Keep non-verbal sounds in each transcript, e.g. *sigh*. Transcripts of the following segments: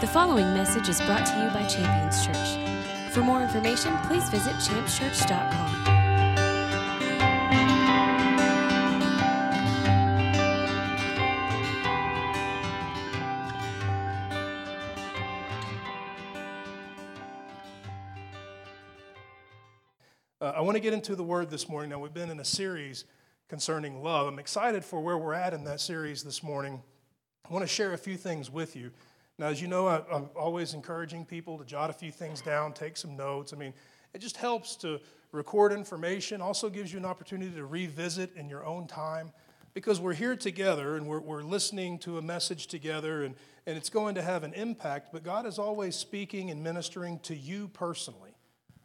The following message is brought to you by Champions Church. For more information, please visit championschurch.com. Uh, I want to get into the word this morning. Now, we've been in a series concerning love. I'm excited for where we're at in that series this morning. I want to share a few things with you. Now, as you know, I, I'm always encouraging people to jot a few things down, take some notes. I mean, it just helps to record information, also gives you an opportunity to revisit in your own time because we're here together and we're, we're listening to a message together and, and it's going to have an impact, but God is always speaking and ministering to you personally.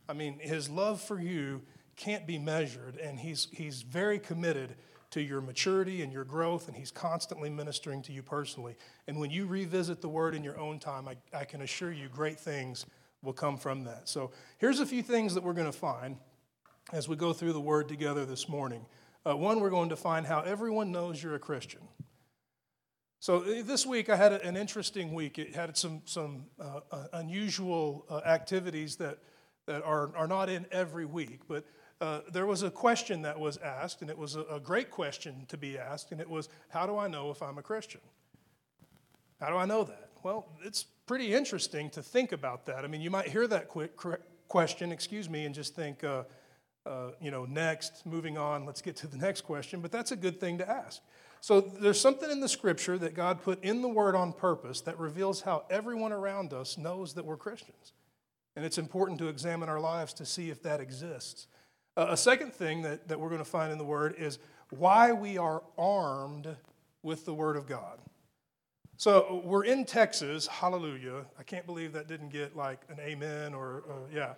I mean, his love for you can't be measured, and he's, he's very committed to your maturity and your growth, and he's constantly ministering to you personally. And when you revisit the word in your own time, I, I can assure you great things will come from that. So here's a few things that we're going to find as we go through the word together this morning. Uh, one, we're going to find how everyone knows you're a Christian. So uh, this week I had an interesting week. It had some, some uh, uh, unusual uh, activities that that are, are not in every week, but uh, there was a question that was asked, and it was a, a, great question to be asked, and it was, How do I know if I'm a Christian? How do I know that? Well, it's pretty interesting to think about that. I mean, you might hear that quick question, excuse me, and just think, uh, uh, you know, next, moving on, let's get to the next question, but that's a good thing to ask. So there's something in the scripture that God put in the word on purpose that reveals how everyone around us knows that we're Christians. And it's important to examine our lives to see if that exists. A second thing that, that we're going to find in the Word is why we are armed with the Word of God. So we're in Texas, hallelujah. I can't believe that didn't get like an amen or, uh, yeah.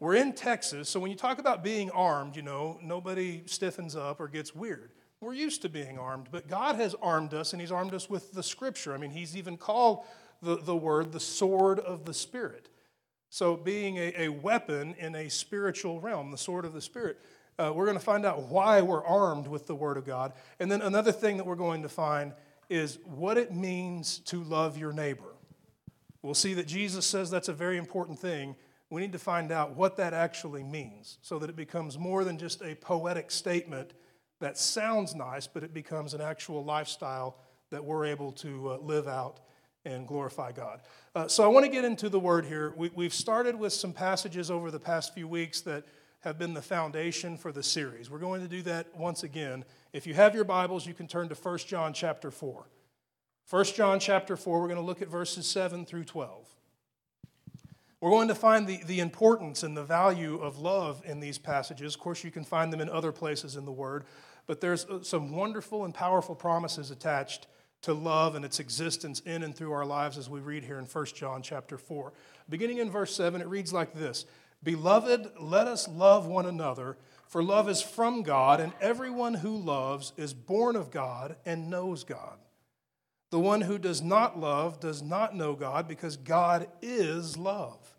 We're in Texas, so when you talk about being armed, you know, nobody stiffens up or gets weird. We're used to being armed, but God has armed us, and He's armed us with the Scripture. I mean, He's even called the, the word the sword of the Spirit. So, being a, a weapon in a spiritual realm, the sword of the Spirit, uh, we're going to find out why we're armed with the Word of God. And then another thing that we're going to find is what it means to love your neighbor. We'll see that Jesus says that's a very important thing. We need to find out what that actually means so that it becomes more than just a poetic statement that sounds nice, but it becomes an actual lifestyle that we're able to uh, live out and glorify God. Uh, so I want to get into the word here. We, we've started with some passages over the past few weeks that have been the foundation for the series. We're going to do that once again. If you have your Bibles, you can turn to 1 John chapter 4. 1 John chapter 4, we're going to look at verses 7 through 12. We're going to find the, the importance and the value of love in these passages. Of course, you can find them in other places in the Word, but there's uh, some wonderful and powerful promises attached to love and its existence in and through our lives as we read here in 1 John chapter 4. Beginning in verse 7, it reads like this Beloved, let us love one another, for love is from God, and everyone who loves is born of God and knows God. The one who does not love does not know God, because God is love.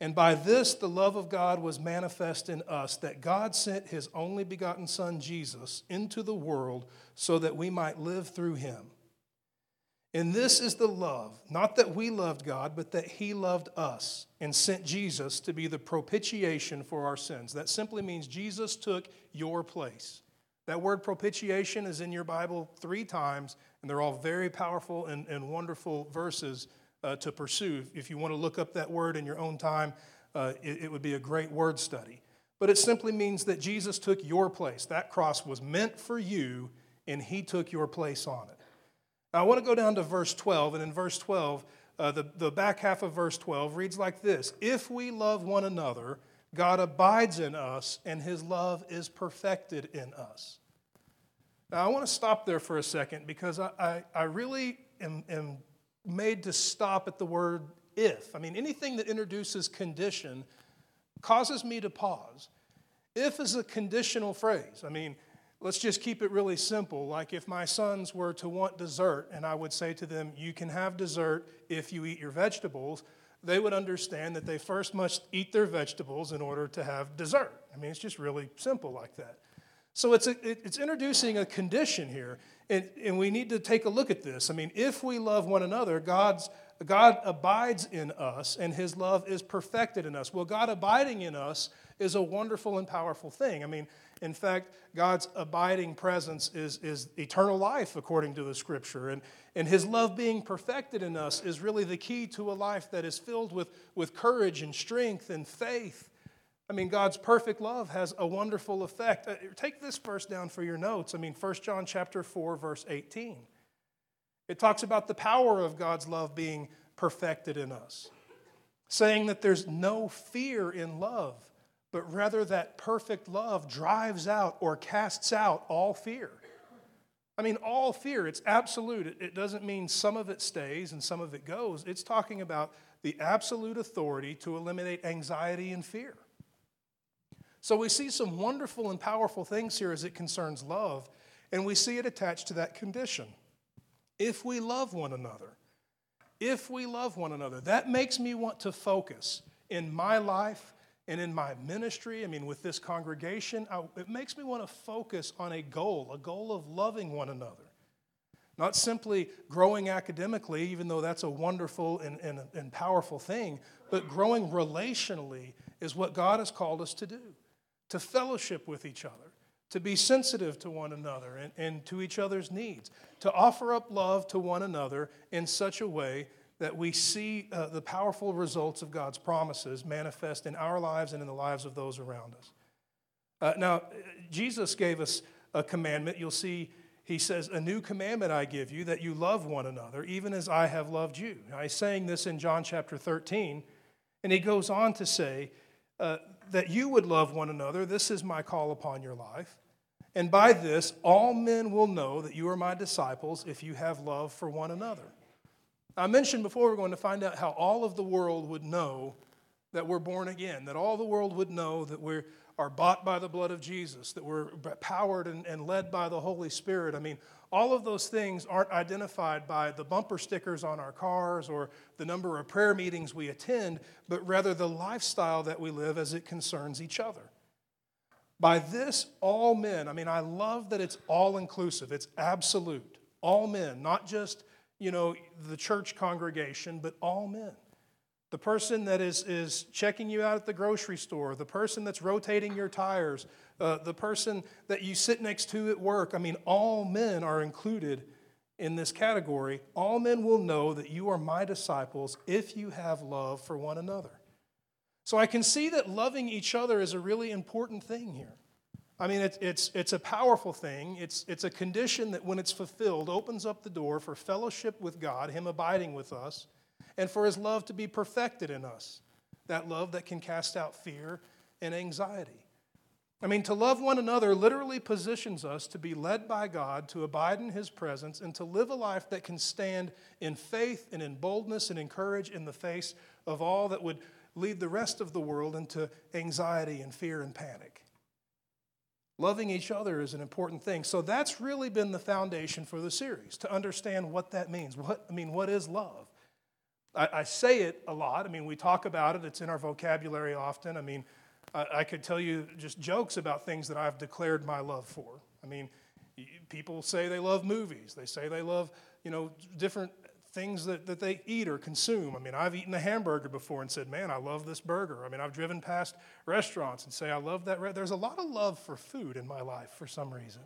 And by this, the love of God was manifest in us, that God sent his only begotten Son, Jesus, into the world so that we might live through him. And this is the love, not that we loved God, but that He loved us and sent Jesus to be the propitiation for our sins. That simply means Jesus took your place. That word propitiation is in your Bible three times, and they're all very powerful and, and wonderful verses uh, to pursue. If you want to look up that word in your own time, uh, it, it would be a great word study. But it simply means that Jesus took your place. That cross was meant for you, and He took your place on it. Now, I want to go down to verse 12, and in verse 12, uh, the, the back half of verse 12 reads like this If we love one another, God abides in us, and his love is perfected in us. Now, I want to stop there for a second because I, I, I really am, am made to stop at the word if. I mean, anything that introduces condition causes me to pause. If is a conditional phrase. I mean, Let's just keep it really simple. Like if my sons were to want dessert, and I would say to them, You can have dessert if you eat your vegetables, they would understand that they first must eat their vegetables in order to have dessert. I mean, it's just really simple like that. So it's, a, it's introducing a condition here, and, and we need to take a look at this. I mean, if we love one another, God's God abides in us and his love is perfected in us. Well, God abiding in us is a wonderful and powerful thing. I mean, in fact, God's abiding presence is, is eternal life, according to the scripture. And, and his love being perfected in us is really the key to a life that is filled with, with courage and strength and faith. I mean, God's perfect love has a wonderful effect. Uh, take this verse down for your notes. I mean, 1 John chapter 4, verse 18. It talks about the power of God's love being perfected in us, saying that there's no fear in love but rather that perfect love drives out or casts out all fear. I mean, all fear, it's absolute. It, doesn't mean some of it stays and some of it goes. It's talking about the absolute authority to eliminate anxiety and fear. So we see some wonderful and powerful things here as it concerns love, and we see it attached to that condition. If we love one another, if we love one another, that makes me want to focus in my life and in my ministry, I mean, with this congregation, I, it makes me want to focus on a goal, a goal of loving one another. Not simply growing academically, even though that's a wonderful and, and, and powerful thing, but growing relationally is what God has called us to do to fellowship with each other, to be sensitive to one another and, and to each other's needs, to offer up love to one another in such a way that we see uh, the powerful results of God's promises manifest in our lives and in the lives of those around us. Uh, now, Jesus gave us a commandment. You'll see he says, A new commandment I give you, that you love one another, even as I have loved you. Now, he's saying this in John chapter 13, and he goes on to say, uh, That you would love one another. This is my call upon your life. And by this, all men will know that you are my disciples if you have love for one another. I mentioned before we're going to find out how all of the world would know that we're born again, that all the world would know that we are bought by the blood of Jesus, that we're powered and, and led by the Holy Spirit. I mean, all of those things aren't identified by the bumper stickers on our cars or the number of prayer meetings we attend, but rather the lifestyle that we live as it concerns each other. By this, all men, I mean, I love that it's all inclusive, it's absolute. All men, not just you know, the church congregation, but all men. The person that is, is checking you out at the grocery store, the person that's rotating your tires, uh, the person that you sit next to at work. I mean, all men are included in this category. All men will know that you are my disciples if you have love for one another. So I can see that loving each other is a really important thing here. I mean, it's, it's, it's a powerful thing. It's, it's a condition that, when it's fulfilled, opens up the door for fellowship with God, Him abiding with us, and for His love to be perfected in us. That love that can cast out fear and anxiety. I mean, to love one another literally positions us to be led by God, to abide in His presence, and to live a life that can stand in faith and in boldness and in courage in the face of all that would lead the rest of the world into anxiety and fear and panic. Loving each other is an important thing. So that's really been the foundation for the series to understand what that means. What I mean, what is love? I, I say it a lot. I mean, we talk about it. It's in our vocabulary often. I mean, I, I could tell you just jokes about things that I've declared my love for. I mean, people say they love movies. They say they love, you know, different things that, that they eat or consume. I mean, I've eaten a hamburger before and said, man, I love this burger. I mean, I've driven past restaurants and say, I love that. Re-. There's a lot of love for food in my life for some reason.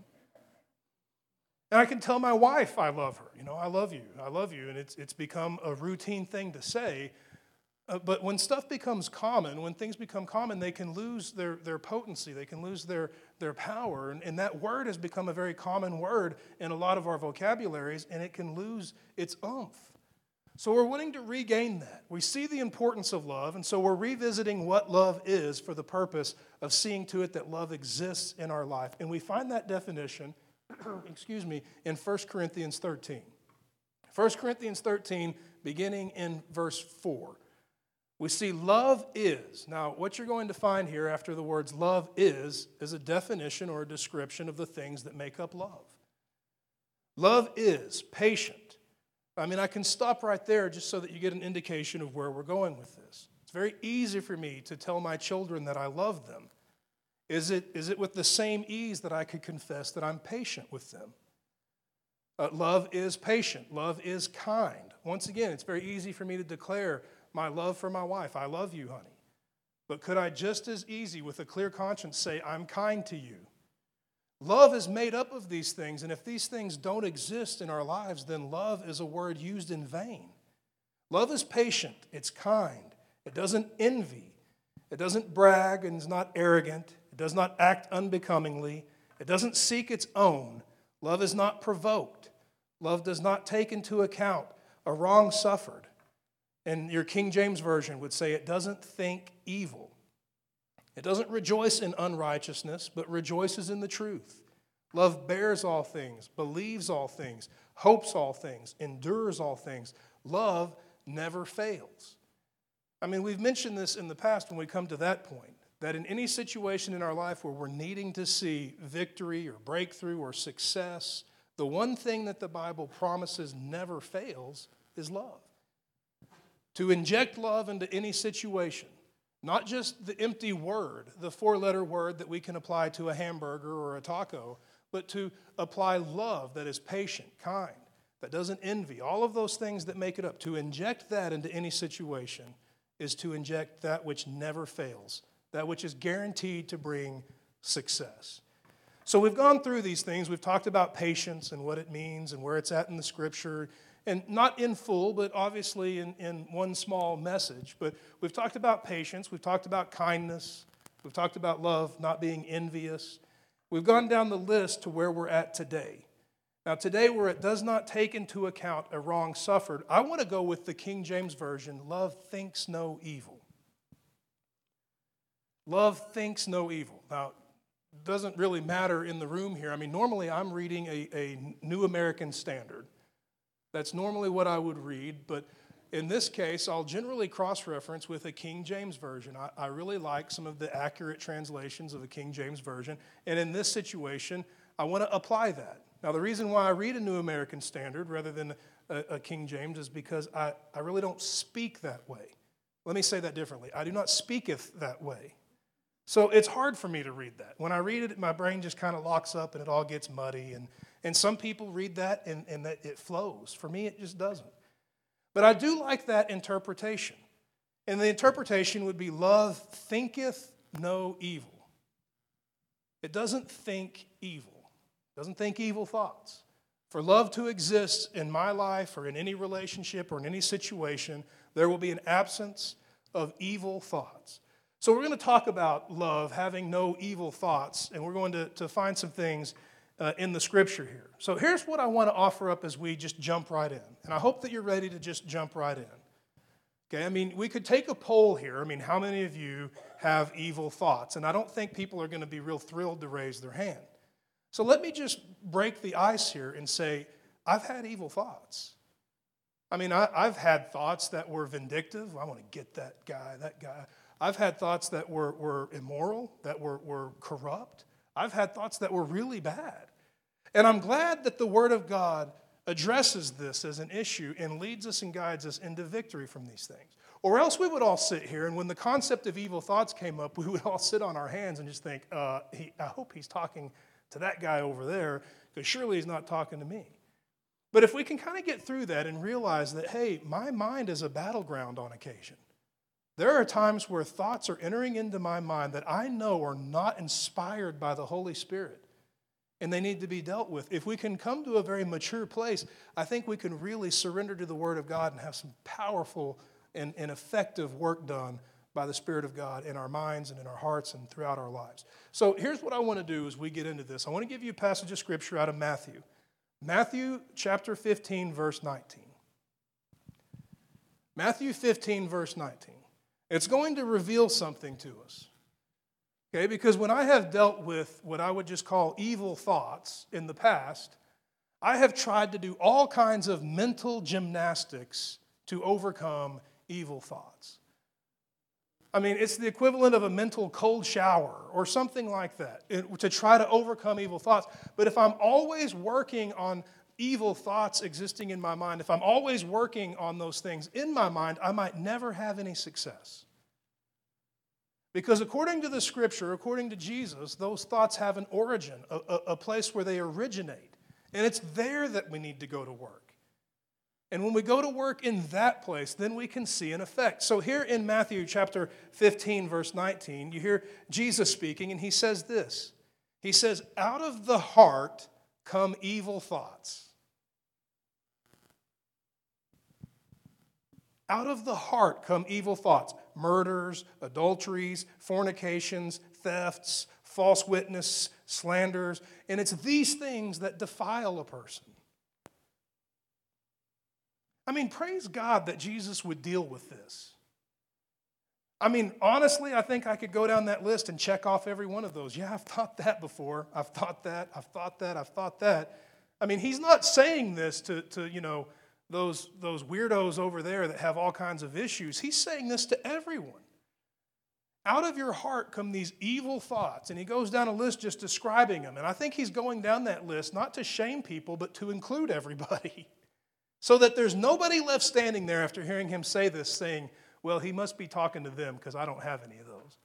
And I can tell my wife I love her. You know, I love you. I love you. And it's, it's become a routine thing to say. Uh, but when stuff becomes common, when things become common, they can lose their, their potency, they can lose their, their power. And, and that word has become a very common word in a lot of our vocabularies, and it can lose its oomph. So we're wanting to regain that. We see the importance of love, and so we're revisiting what love is for the purpose of seeing to it that love exists in our life. And we find that definition, *coughs* excuse me, in 1 Corinthians 13. 1 Corinthians 13, beginning in verse 4. We see love is. Now, what you're going to find here after the words love is, is a definition or a description of the things that make up love. Love is patient. I mean, I can stop right there just so that you get an indication of where we're going with this. It's very easy for me to tell my children that I love them. Is it, is it with the same ease that I could confess that I'm patient with them? Uh, love is patient. Love is kind. Once again, it's very easy for me to declare my love for my wife. I love you, honey. But could I just as easy, with a clear conscience, say, I'm kind to you? Love is made up of these things, and if these things don't exist in our lives, then love is a word used in vain. Love is patient, it's kind, it doesn't envy, it doesn't brag and is not arrogant, it does not act unbecomingly, it doesn't seek its own. Love is not provoked, love does not take into account a wrong suffered. And your King James Version would say it doesn't think evil. It doesn't rejoice in unrighteousness, but rejoices in the truth. Love bears all things, believes all things, hopes all things, endures all things. Love never fails. I mean, we've mentioned this in the past when we come to that point that in any situation in our life where we're needing to see victory or breakthrough or success, the one thing that the Bible promises never fails is love. To inject love into any situation, not just the empty word, the four letter word that we can apply to a hamburger or a taco, but to apply love that is patient, kind, that doesn't envy, all of those things that make it up. To inject that into any situation is to inject that which never fails, that which is guaranteed to bring success. So we've gone through these things. We've talked about patience and what it means and where it's at in the scripture and not in full, but obviously in, in one small message. But we've talked about patience, we've talked about kindness, we've talked about love, not being envious. We've gone down the list to where we're at today. Now, today, where it does not take into account a wrong suffered, I want to go with the King James Version love thinks no evil. Love thinks no evil. Now, doesn't really matter in the room here. I mean, normally I'm reading a, a New American Standard. That's normally what I would read, but in this case, I'll generally cross reference with a King James Version. I, I, really like some of the accurate translations of the King James Version, and in this situation, I want to apply that. Now, the reason why I read a New American Standard rather than a, a King James is because I, I really don't speak that way. Let me say that differently I do not speaketh that way. So it's hard for me to read that. When I read it, my brain just kind of locks up and it all gets muddy and and some people read that and, and that it flows. For me, it just doesn't. But I do like that interpretation. And the interpretation would be love thinketh no evil. It doesn't think evil, it doesn't think evil thoughts. For love to exist in my life or in any relationship or in any situation, there will be an absence of evil thoughts. So, we're going to talk about love having no evil thoughts, and we're going to, to find some things uh, in the scripture here. So here's what I want to offer up as we just jump right in. And I hope that you're ready to just jump right in. Okay, I mean, we could take a poll here. I mean, how many of you have evil thoughts? And I don't think people are going to be real thrilled to raise their hand. So let me just break the ice here and say, I've had evil thoughts. I mean, I, have had thoughts that were vindictive. I want to get that guy, that guy. I've had thoughts that were, were immoral, that were, were corrupt. I've had thoughts that were really bad. And I'm glad that the Word of God addresses this as an issue and leads us and guides us into victory from these things. Or else we would all sit here, and when the concept of evil thoughts came up, we would all sit on our hands and just think, uh, he, I hope he's talking to that guy over there, because surely he's not talking to me. But if we can kind of get through that and realize that, hey, my mind is a battleground on occasion. There are times where thoughts are entering into my mind that I know are not inspired by the Holy Spirit and they need to be dealt with. If we can come to a very mature place, I think we can really surrender to the Word of God and have some powerful and, and effective work done by the Spirit of God in our minds and in our hearts and throughout our lives. So here's what I want to do as we get into this. I want to give you a passage of Scripture out of Matthew. Matthew chapter 15, verse 19. Matthew 15, verse 19. It's going to reveal something to us. Okay, because when I have dealt with what I would just call evil thoughts in the past, I have tried to do all kinds of mental gymnastics to overcome evil thoughts. I mean, it's the equivalent of a mental cold shower or something like that to try to overcome evil thoughts. But if I'm always working on evil thoughts existing in my mind, if I'm always working on those things in my mind, I might never have any success. Because according to the scripture, according to Jesus, those thoughts have an origin, a, a, a place where they originate. And it's there that we need to go to work. And when we go to work in that place, then we can see an effect. So here in Matthew chapter 15, verse 19, you hear Jesus speaking, and he says this He says, Out of the heart come evil thoughts. Out of the heart come evil thoughts murders, adulteries, fornications, thefts, false witness, slanders. And it's these things that defile a person. I mean, praise God that Jesus would deal with this. I mean, honestly, I think I could go down that list and check off every one of those. Yeah, I've thought that before. I've thought that. I've thought that. I've thought that. I mean, he's not saying this to, to you know, those, those weirdos over there that have all kinds of issues. He's saying this to everyone. Out of your heart come these evil thoughts. And he goes down a list just describing them. And I think he's going down that list not to shame people, but to include everybody. *laughs* so that there's nobody left standing there after hearing him say this, saying, Well, he must be talking to them because I don't have any of those.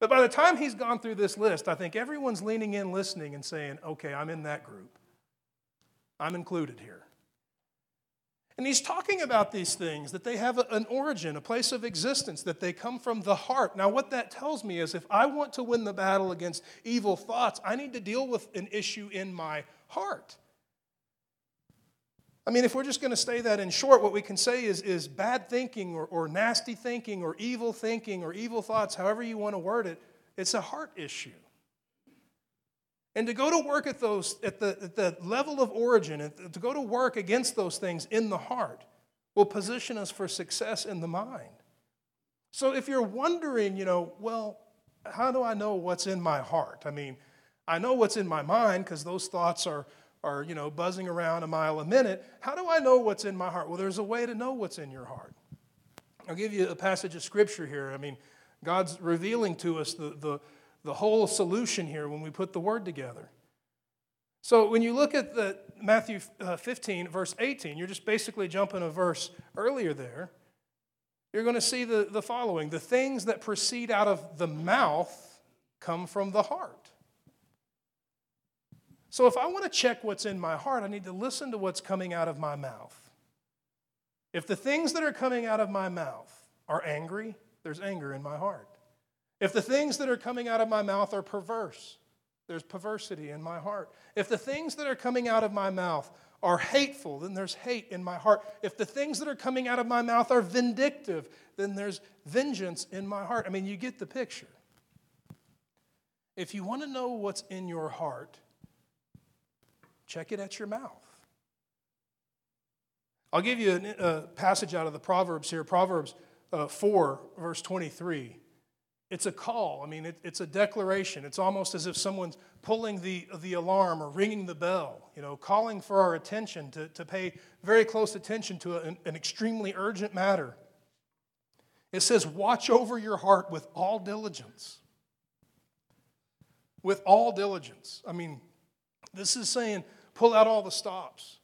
But by the time he's gone through this list, I think everyone's leaning in, listening, and saying, Okay, I'm in that group. I'm included here. And he's talking about these things, that they have an origin, a place of existence, that they come from the heart. Now, what that tells me is if I want to win the battle against evil thoughts, I need to deal with an issue in my heart. I mean, if we're just going to say that in short, what we can say is, is bad thinking or, or nasty thinking or evil thinking or evil thoughts, however you want to word it, it's a heart issue. And to go to work at those at the, at the level of origin, to go to work against those things in the heart, will position us for success in the mind. So if you're wondering, you know, well, how do I know what's in my heart? I mean, I know what's in my mind because those thoughts are, are, you know, buzzing around a mile a minute. How do I know what's in my heart? Well, there's a way to know what's in your heart. I'll give you a passage of scripture here. I mean, God's revealing to us the, the, the whole solution here when we put the word together. So when you look at the Matthew uh, 15, verse 18, you're just basically jumping a verse earlier there. You're going to see the, the following The things that proceed out of the mouth come from the heart. So if I want to check what's in my heart, I need to listen to what's coming out of my mouth. If the things that are coming out of my mouth are angry, there's anger in my heart. If the things that are coming out of my mouth are perverse, there's perversity in my heart. If the things that are coming out of my mouth are hateful, then there's hate in my heart. If the things that are coming out of my mouth are vindictive, then there's vengeance in my heart. I mean, you get the picture. If you want to know what's in your heart, check it at your mouth. I'll give you a, a passage out of the Proverbs here Proverbs uh, 4, verse 23. It's a call. I mean, it, it's a declaration. It's almost as if someone's pulling the, the alarm or ringing the bell, you know, calling for our attention to, to pay very close attention to an, an extremely urgent matter. It says, Watch over your heart with all diligence. With all diligence. I mean, this is saying pull out all the stops.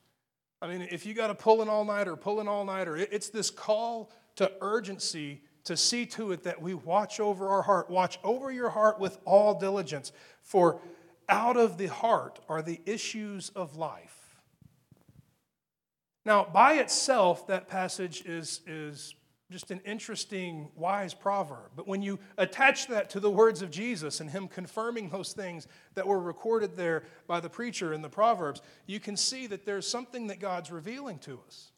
I mean, if you got to pull an all nighter, pull an all nighter. It's this call to urgency to see to it that we watch over our heart. Watch over your heart with all diligence, for out of the heart are the issues of life. Now, by itself, that passage is, is just an interesting, wise proverb. But when you attach that to the words of Jesus and Him confirming those things that were recorded there by the preacher in the Proverbs, you can see that there's something that God's revealing to us.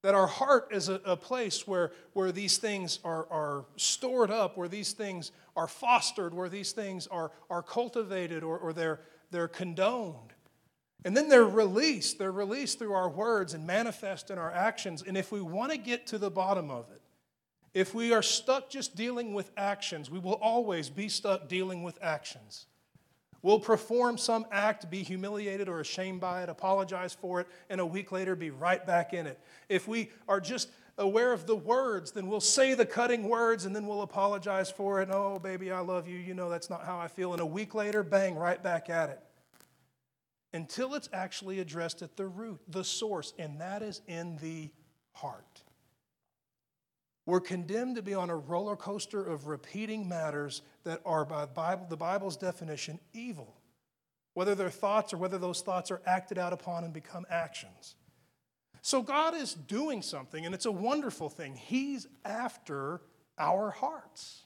That our heart is a, a, place where, where these things are, are stored up, where these things are fostered, where these things are, are cultivated or, or they're, they're condoned. And then they're released. They're released through our words and manifest in our actions. And if we want to get to the bottom of it, if we are stuck just dealing with actions, we will always be stuck dealing with actions. We'll perform some act, be humiliated or ashamed by it, apologize for it, and a week later be right back in it. If we are just aware of the words, then we'll say the cutting words and then we'll apologize for it. oh, baby, I love you. You know that's not how I feel. And a week later, bang, right back at it. Until it's actually addressed at the root, the source, and that is in the heart. We're condemned to be on a roller coaster of repeating matters that are, by Bible, the Bible's definition, evil, whether they're thoughts or whether those thoughts are acted out upon and become actions. So God is doing something, and it's a wonderful thing. He's after our hearts.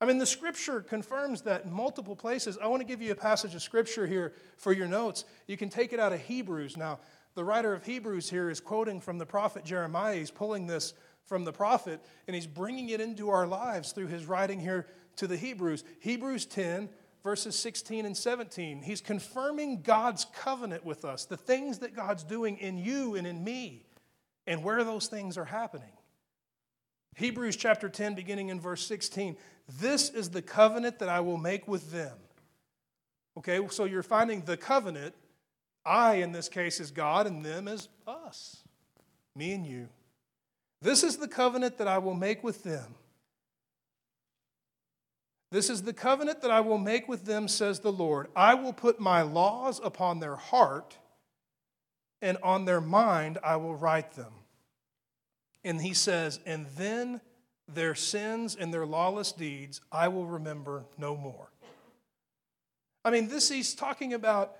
I mean, the scripture confirms that in multiple places. I want to give you a passage of scripture here for your notes. You can take it out of Hebrews. Now, the writer of Hebrews here is quoting from the prophet Jeremiah. He's pulling this from the prophet and he's bringing it into our lives through his writing here to the Hebrews. Hebrews 10, verses 16 and 17. He's confirming God's covenant with us, the things that God's doing in you and in me, and where those things are happening. Hebrews chapter 10, beginning in verse 16. This is the covenant that I will make with them. Okay, so you're finding the covenant. I, in this case, is God, and them is us, me and you. This is the covenant that I will make with them. This is the covenant that I will make with them, says the Lord. I will put my laws upon their heart, and on their mind I will write them. And he says, And then their sins and their lawless deeds I will remember no more. I mean, this he's talking about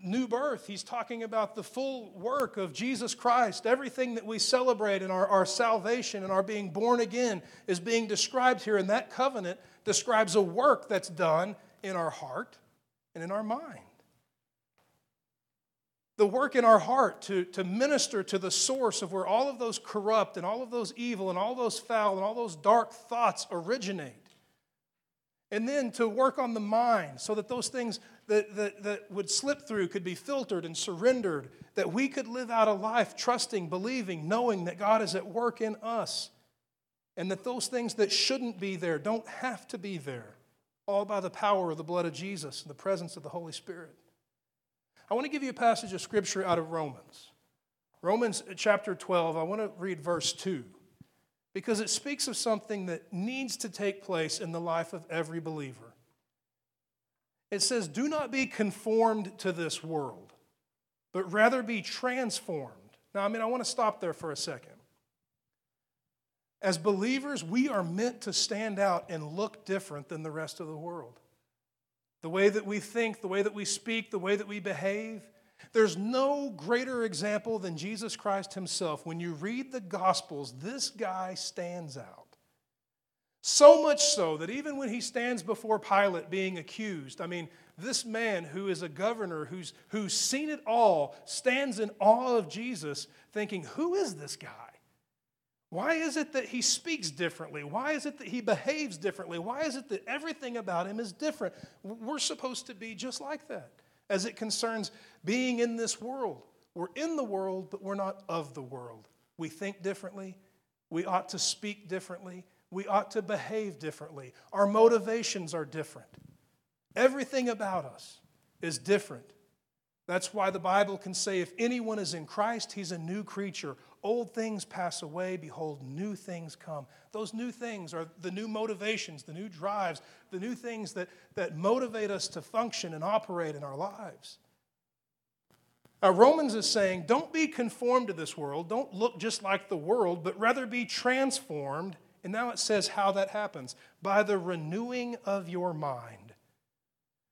new birth. He's talking about the full work of Jesus Christ. Everything that we celebrate in our, our salvation and our being born again is being described here. And that covenant describes a work that's done in our heart and in our mind the work in our heart to, to minister to the source of where all of those corrupt and all of those evil and all those foul and all those dark thoughts originate. And then to work on the mind so that those things that, that, that would slip through could be filtered and surrendered, that we could live out a life trusting, believing, knowing that God is at work in us, and that those things that shouldn't be there don't have to be there, all by the power of the blood of Jesus and the presence of the Holy Spirit. I want to give you a passage of scripture out of Romans. Romans chapter 12, I want to read verse 2 because it speaks of something that needs to take place in the life of every believer. It says, Do not be conformed to this world, but rather be transformed. Now, I mean, I want to stop there for a second. As believers, we are meant to stand out and look different than the rest of the world the way that we think, the way that we speak, the way that we behave. There's no greater example than Jesus Christ himself. When you read the Gospels, this guy stands out. So much so that even when he stands before Pilate being accused, I mean, this man who is a governor who's, who's seen it all stands in awe of Jesus, thinking, Who is this guy? Why is it that he speaks differently? Why is it that he behaves differently? Why is it that everything about him is different? We're supposed to be just like that as it concerns being in this world. We're in the world, but we're not of the world. We think differently. We ought to speak differently. We ought to behave differently. Our motivations are different. Everything about us is different. That's why the Bible can say if anyone is in Christ, he's a new creature. Old things pass away, behold, new things come. Those new things are the new motivations, the new drives, the new things that, that motivate us to function and operate in our lives. Now, Romans is saying, don't be conformed to this world, don't look just like the world, but rather be transformed. And now it says how that happens by the renewing of your mind,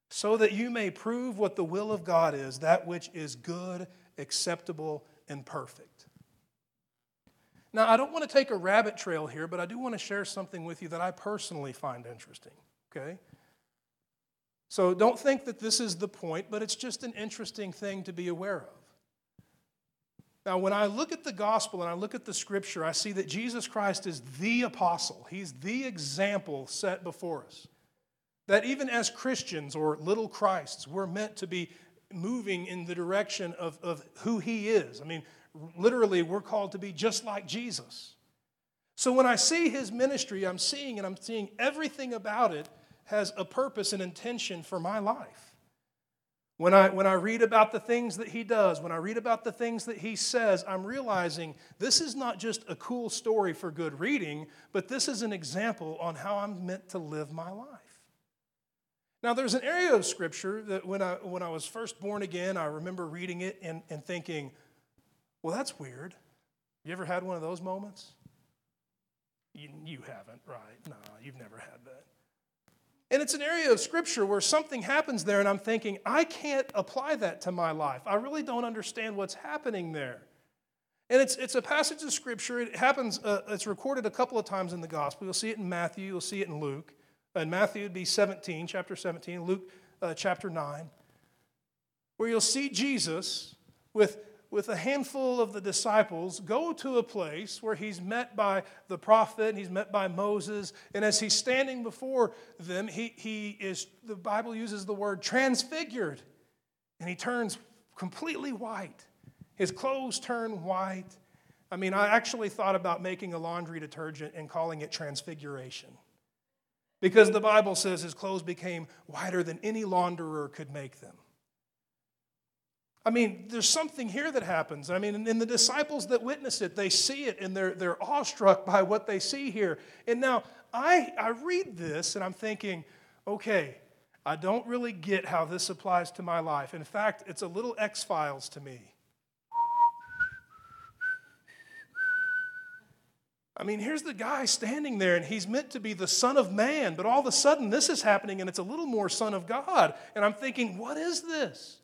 so that you may prove what the will of God is, that which is good, acceptable, and perfect. Now, I don't want to take a rabbit trail here, but I do want to share something with you that I personally find interesting, okay? So don't think that this is the point, but it's just an interesting thing to be aware of. Now, when I look at the gospel and I look at the scripture, I see that Jesus Christ is the apostle. He's the example set before us. That even as Christians or little Christs, we're meant to be moving in the direction of, of who he is. I mean, literally, we're called to be just like Jesus. So when I see his ministry, I'm seeing and I'm seeing everything about it has a purpose and intention for my life. When I, when I read about the things that he does, when I read about the things that he says, I'm realizing this is not just a cool story for good reading, but this is an example on how I'm meant to live my life. Now, there's an area of scripture that when I, when I was first born again, I remember reading it and, and thinking, well, that's weird. You ever had one of those moments? You, you haven't, right? No, you've never had that. And it's an area of scripture where something happens there, and I'm thinking, I can't apply that to my life. I really don't understand what's happening there. And it's, it's a passage of scripture. It happens, uh, it's recorded a couple of times in the gospel. You'll see it in Matthew, you'll see it in Luke. And Matthew would be 17, chapter 17, Luke uh, chapter 9, where you'll see Jesus with, with a handful of the disciples go to a place where he's met by the prophet and he's met by Moses. And as he's standing before them, he, he is, the Bible uses the word transfigured. And he turns completely white. His clothes turn white. I mean, I actually thought about making a laundry detergent and calling it transfiguration. Because the Bible says his clothes became whiter than any launderer could make them. I mean, there's something here that happens. I mean, in the disciples that witness it, they see it and they're, they're awestruck by what they see here. And now I, I read this and I'm thinking, okay, I don't really get how this applies to my life. In fact, it's a little X Files to me. I mean, here's the guy standing there, and he's meant to be the Son of Man, but all of a sudden this is happening, and it's a little more Son of God. And I'm thinking, what is this?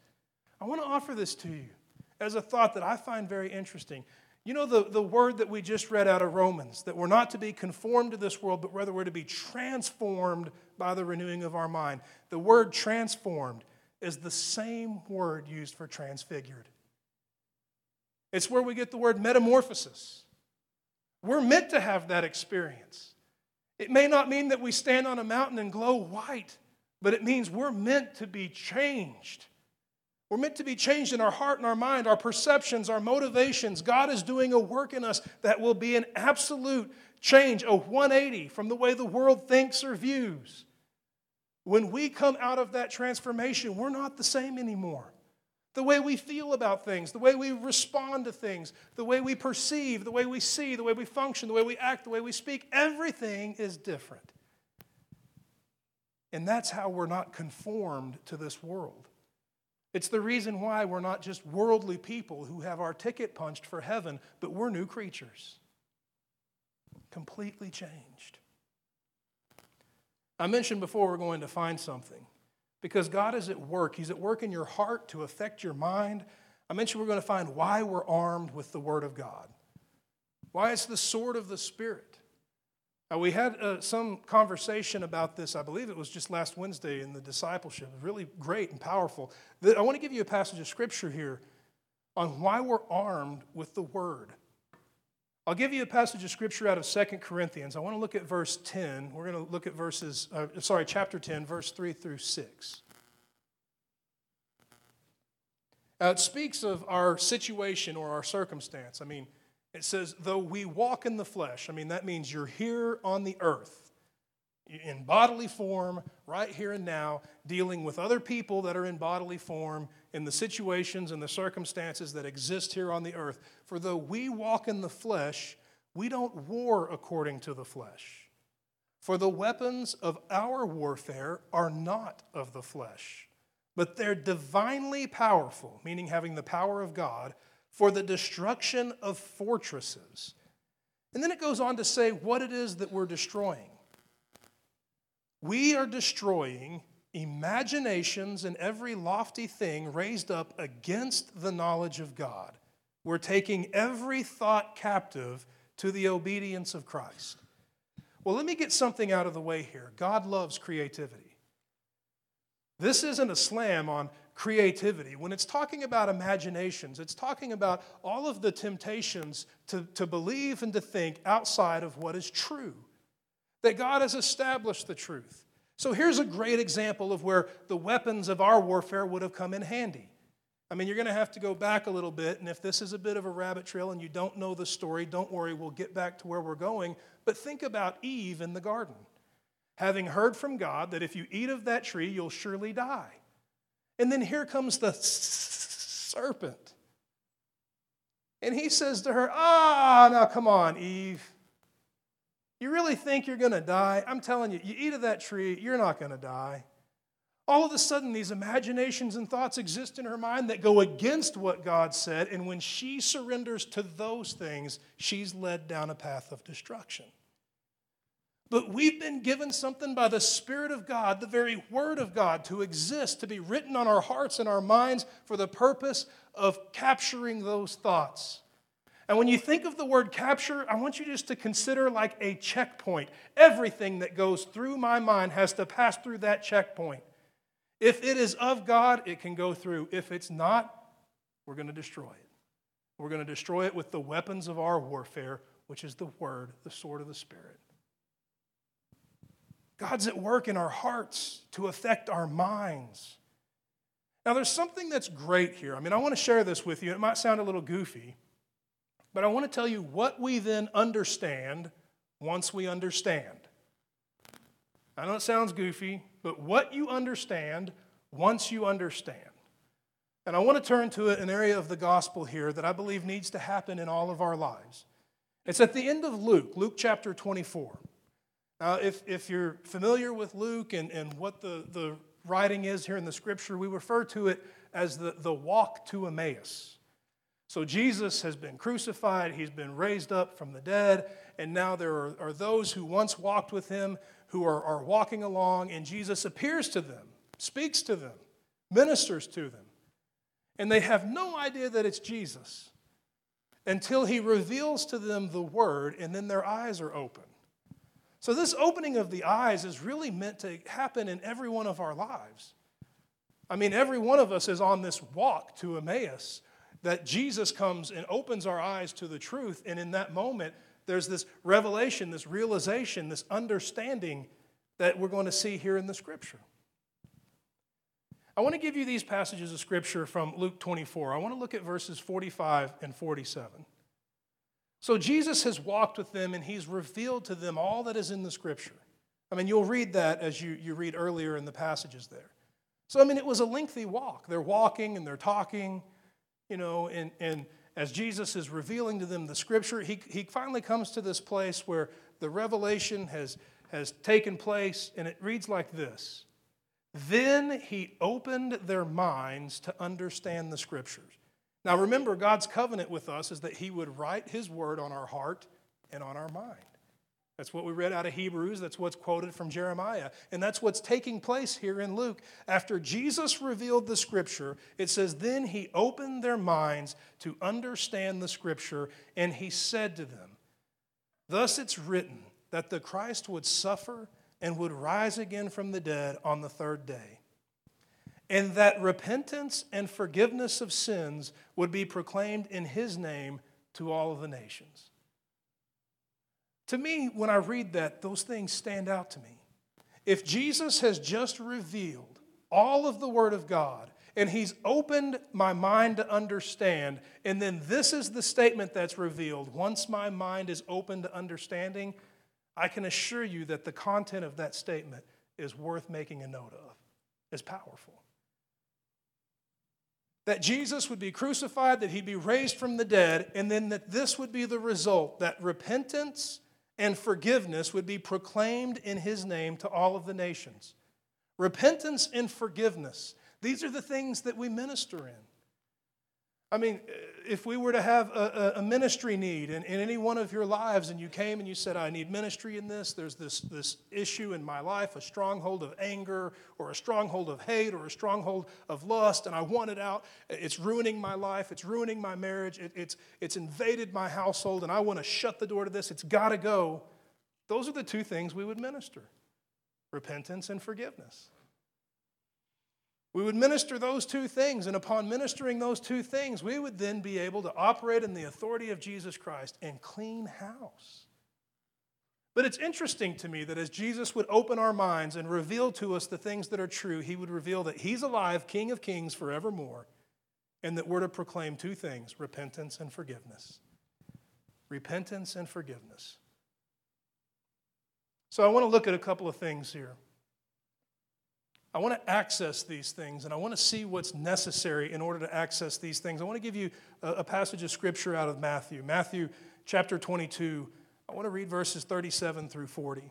I want to offer this to you as a thought that I find very interesting. You know, the, the word that we just read out of Romans, that we're not to be conformed to this world, but rather we're to be transformed by the renewing of our mind. The word transformed is the same word used for transfigured. It's where we get the word metamorphosis. We're meant to have that experience. It may not mean that we stand on a mountain and glow white, but it means we're meant to be changed. We're meant to be changed in our heart and our mind, our perceptions, our motivations. God is doing a work in us that will be an absolute change, a 180 from the way the world thinks or views. When we come out of that transformation, we're not the same anymore. The way we feel about things, the way we respond to things, the way we perceive, the way we see, the way we function, the way we act, the way we speak, everything is different. And that's how we're not conformed to this world. It's the reason why we're not just worldly people who have our ticket punched for heaven, but we're new creatures. Completely changed. I mentioned before we're going to find something because God is at work. He's at work in your heart to affect your mind. I mentioned we're going to find why we're armed with the Word of God, why it's the sword of the Spirit. Now, we had uh, some conversation about this, I believe it was just last Wednesday in the discipleship. It was really great and powerful. I want to give you a passage of scripture here on why we're armed with the word. I'll give you a passage of scripture out of Second Corinthians. I want to look at verse 10. We're going to look at verses, uh, sorry, chapter 10, verse 3 through 6. Now, it speaks of our situation or our circumstance. I mean, it says, though we walk in the flesh, I mean, that means you're here on the earth in bodily form, right here and now, dealing with other people that are in bodily form in the situations and the circumstances that exist here on the earth. For though we walk in the flesh, we don't war according to the flesh. For the weapons of our warfare are not of the flesh, but they're divinely powerful, meaning having the power of God for the destruction of fortresses. And then it goes on to say what it is that we're destroying. We are destroying imaginations and every lofty thing raised up against the knowledge of God. We're taking every thought captive to the obedience of Christ. Well, let me get something out of the way here. God loves creativity. This isn't a slam on creativity. When it's talking about imaginations, it's talking about all of the temptations to, to believe and to think outside of what is true. That God has established the truth. So here's a great example of where the weapons of our warfare would have come in handy. I mean, you're going to have to go back a little bit, and if this is a bit of a rabbit trail and you don't know the story, don't worry, we'll get back to where we're going. But think about Eve in the garden, having heard from God that if you eat of that tree, you'll surely die. And then here comes the serpent. And he says to her, Ah, now come on, Eve. You really think you're going to die? I'm telling you, you eat of that tree, you're not going to die. All of a sudden, these imaginations and thoughts exist in her mind that go against what God said. And when she surrenders to those things, she's led down a path of destruction. But we've been given something by the Spirit of God, the very Word of God, to exist, to be written on our hearts and our minds for the purpose of capturing those thoughts. And when you think of the word capture, I want you just to consider like a checkpoint. Everything that goes through my mind has to pass through that checkpoint. If it is of God, it can go through. If it's not, we're going to destroy it. We're going to destroy it with the weapons of our warfare, which is the word, the sword of the Spirit. God's at work in our hearts to affect our minds. Now, there's something that's great here. I mean, I want to share this with you. It might sound a little goofy, but I want to tell you what we then understand once we understand. I know it sounds goofy, but what you understand once you understand. And I want to turn to an area of the gospel here that I believe needs to happen in all of our lives. It's at the end of Luke, Luke chapter 24. Now, if, if you're familiar with Luke and, and what the, the writing is here in the scripture, we refer to it as the, the walk to Emmaus. So Jesus has been crucified, he's been raised up from the dead, and now there are, are those who once walked with him who are, are walking along, and Jesus appears to them, speaks to them, ministers to them. And they have no idea that it's Jesus until he reveals to them the word, and then their eyes are open. So, this opening of the eyes is really meant to happen in every one of our lives. I mean, every one of us is on this walk to Emmaus that Jesus comes and opens our eyes to the truth. And in that moment, there's this revelation, this realization, this understanding that we're going to see here in the scripture. I want to give you these passages of scripture from Luke 24. I want to look at verses 45 and 47. So Jesus has walked with them and he's revealed to them all that is in the scripture. I mean, you'll read that as you, you read earlier in the passages there. So, I mean, it was a lengthy walk. They're walking and they're talking, you know, and, and as Jesus is revealing to them the scripture, he, he finally comes to this place where the revelation has, has taken place, and it reads like this Then he opened their minds to understand the scriptures. Now remember, God's covenant with us is that He would write His word on our heart and on our mind. That's what we read out of Hebrews. That's what's quoted from Jeremiah. And that's what's taking place here in Luke. After Jesus revealed the scripture, it says, Then he opened their minds to understand the scripture, and he said to them, Thus it's written that the Christ would suffer and would rise again from the dead on the third day and that repentance and forgiveness of sins would be proclaimed in his name to all of the nations. To me, when I read that, those things stand out to me. If Jesus has just revealed all of the Word of God, and He's opened my mind to understand, and then this is the statement that's revealed once my mind is open to understanding, I can assure you that the content of that statement is worth making a note of, is powerful that Jesus would be crucified, that he'd be raised from the dead, and then that this would be the result that repentance and forgiveness would be proclaimed in his name to all of the nations. Repentance and forgiveness, these are the things that we minister in. I mean, if we were to have a, a ministry need in, in, any one of your lives and you came and you said, I need ministry in this, there's this, this issue in my life, a stronghold of anger or a stronghold of hate or a stronghold of lust, and I want it out. It's ruining my life, it's ruining my marriage, it, it's, it's invaded my household, and I want to shut the door to this, it's got to go. Those are the two things we would minister repentance and forgiveness. We would minister those two things, and upon ministering those two things, we would then be able to operate in the authority of Jesus Christ and clean house. But it's interesting to me that as Jesus would open our minds and reveal to us the things that are true, he would reveal that he's alive, King of kings forevermore, and that we're to proclaim two things repentance and forgiveness. Repentance and forgiveness. So I want to look at a couple of things here. I want to access these things and I want to see what's necessary in order to access these things. I want to give you a, a, passage of scripture out of Matthew. Matthew chapter 22. I want to read verses 37 through 40.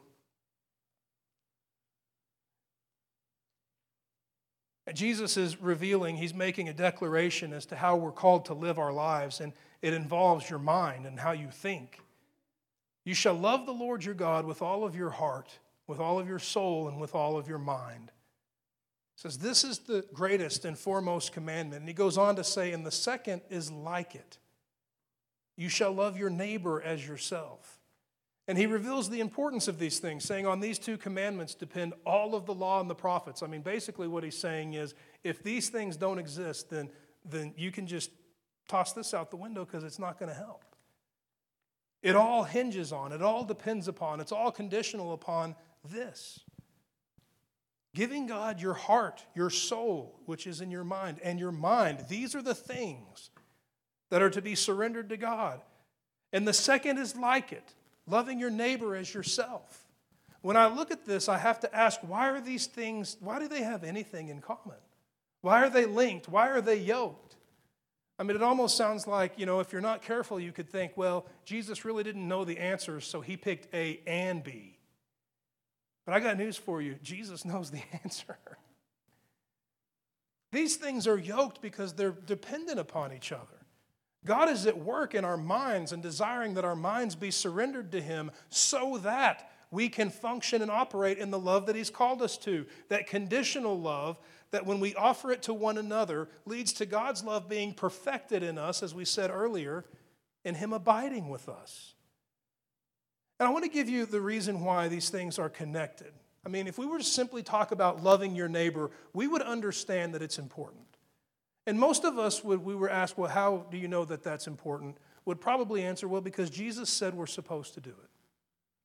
And Jesus is revealing, he's making a declaration as to how we're called to live our lives, and it involves your mind and how you think. You shall love the Lord your God with all of your heart, with all of your soul, and with all of your mind says, This is the greatest and foremost commandment. And he goes on to say, And the second is like it You shall love your neighbor as yourself. And he reveals the importance of these things, saying, On these two commandments depend all of the law and the prophets. I mean, basically, what he's saying is, if these things don't exist, then, then you can just toss this out the window because it's not going to help. It all hinges on, it all depends upon, it's all conditional upon this. Giving God your heart, your soul, which is in your mind, and your mind. These are the things that are to be surrendered to God. And the second is like it loving your neighbor as yourself. When I look at this, I have to ask why are these things, why do they have anything in common? Why are they linked? Why are they yoked? I mean, it almost sounds like, you know, if you're not careful, you could think, well, Jesus really didn't know the answers, so he picked A and B. But I got news for you Jesus knows the *laughs* answer. These things are yoked because they're dependent upon each other. God is at work in our minds and desiring that our minds be surrendered to Him so that we can function and operate in the love that He's called us to. That conditional love, that when we offer it to one another, leads to God's love being perfected in us, as we said earlier, and Him abiding with us. And I want to give you the reason why these things are connected. I mean, if we were to simply talk about loving your neighbor, we would understand that it's important. And most of us, would, we were asked, well, how do you know that that's important? Would probably answer, well, because Jesus said we're supposed to do it.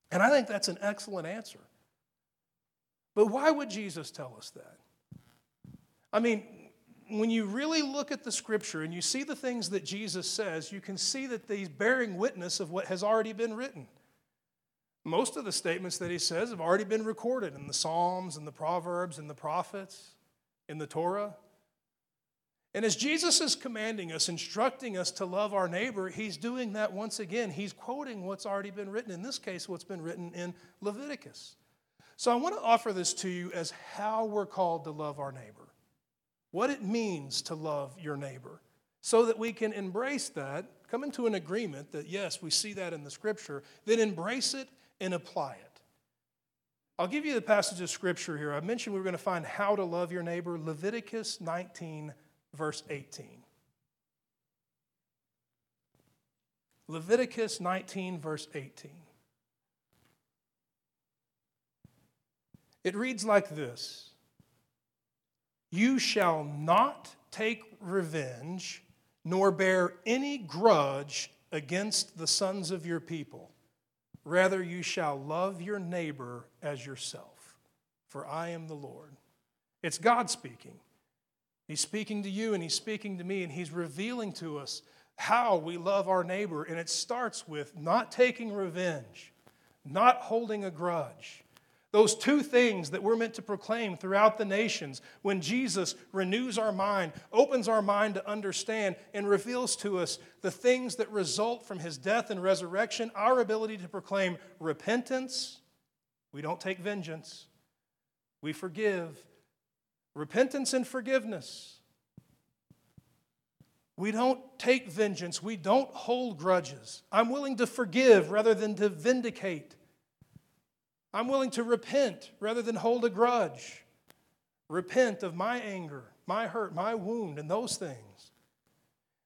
And I think that's an excellent answer. But why would Jesus tell us that? I mean, when you really look at the scripture and you see the things that Jesus says, you can see that he's bearing witness of what has already been written. Most of the statements that he says have already been recorded in the Psalms and the Proverbs and the prophets, in the Torah. And as Jesus is commanding us, instructing us to love our neighbor, he's doing that once again. He's quoting what's already been written, in this case, what's been written in Leviticus. So I want to offer this to you as how we're called to love our neighbor, what it means to love your neighbor, so that we can embrace that, come into an agreement that, yes, we see that in the scripture, then embrace it and apply it. I'll give you the passage of scripture here. I mentioned we were going to find how to love your neighbor, Leviticus 19 verse 18. Leviticus 19, verse 18. It reads like this You shall not take revenge, nor bear any grudge against the sons of your people. Rather, you shall love your neighbor as yourself, for I am the Lord. It's God speaking. He's speaking to you and he's speaking to me, and he's revealing to us how we love our neighbor. And it starts with not taking revenge, not holding a grudge. Those two things that we're meant to proclaim throughout the nations when Jesus renews our mind, opens our mind to understand, and reveals to us the things that result from his death and resurrection, our ability to proclaim repentance. We don't take vengeance, we forgive, repentance and forgiveness. We don't take vengeance. We don't hold grudges. I'm willing to forgive rather than to vindicate. I'm willing to repent rather than hold a grudge. Repent of my anger, my hurt, my wound, and those things.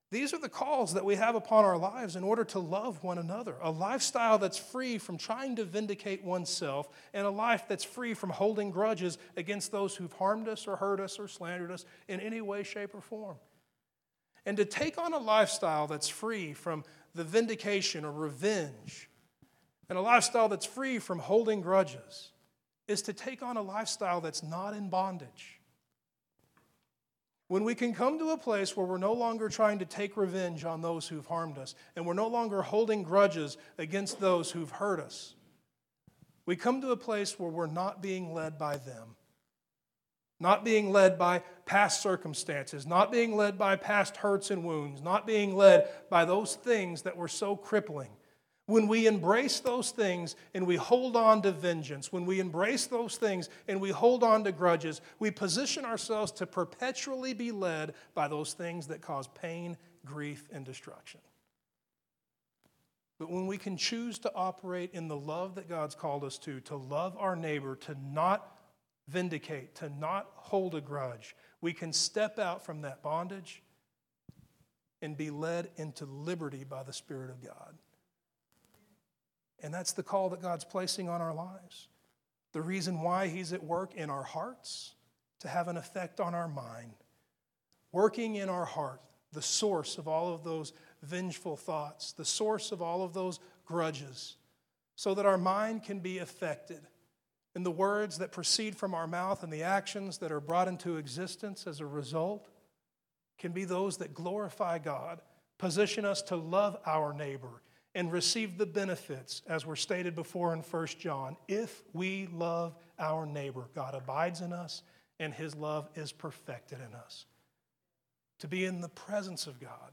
These are the calls that we have upon our lives in order to love one another. A lifestyle that's free from trying to vindicate oneself, and a life that's free from holding grudges against those who've harmed us or hurt us or slandered us in any way, shape, or form. And to take on a lifestyle that's free from the vindication or revenge, and a lifestyle that's free from holding grudges, is to take on a lifestyle that's not in bondage when we can come to a place where we're no longer trying to take revenge on those who've harmed us, and we're no longer holding grudges against those who've hurt us, we come to a place where we're not being led by them. Not being led by past circumstances, not being led by past hurts and wounds, not being led by those things that were so crippling. When we embrace those things and we hold on to vengeance, when we embrace those things and we hold on to grudges, we position ourselves to perpetually be led by those things that cause pain, grief, and destruction. But when we can choose to operate in the love that God's called us to, to love our neighbor, to not vindicate, to not hold a grudge, we can step out from that bondage and be led into liberty by the Spirit of God. And that's the call that God's placing on our lives. The reason why He's at work in our hearts to have an effect on our mind. Working in our heart, the source of all of those vengeful thoughts, the source of all of those grudges, so that our mind can be affected. And the words that proceed from our mouth and the actions that are brought into existence as a result can be those that glorify God, position us to love our neighbor, and receive the benefits, as were stated before in 1 John. If we love our neighbor, God abides in us, and his love is perfected in us. To be in the presence of God,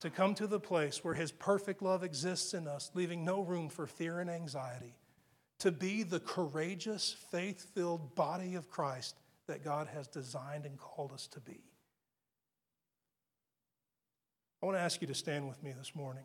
to come to the place where his perfect love exists in us, leaving no room for fear and anxiety, to be the courageous, faith filled body of Christ that God has designed and called us to be. I want to ask you to stand with me this morning.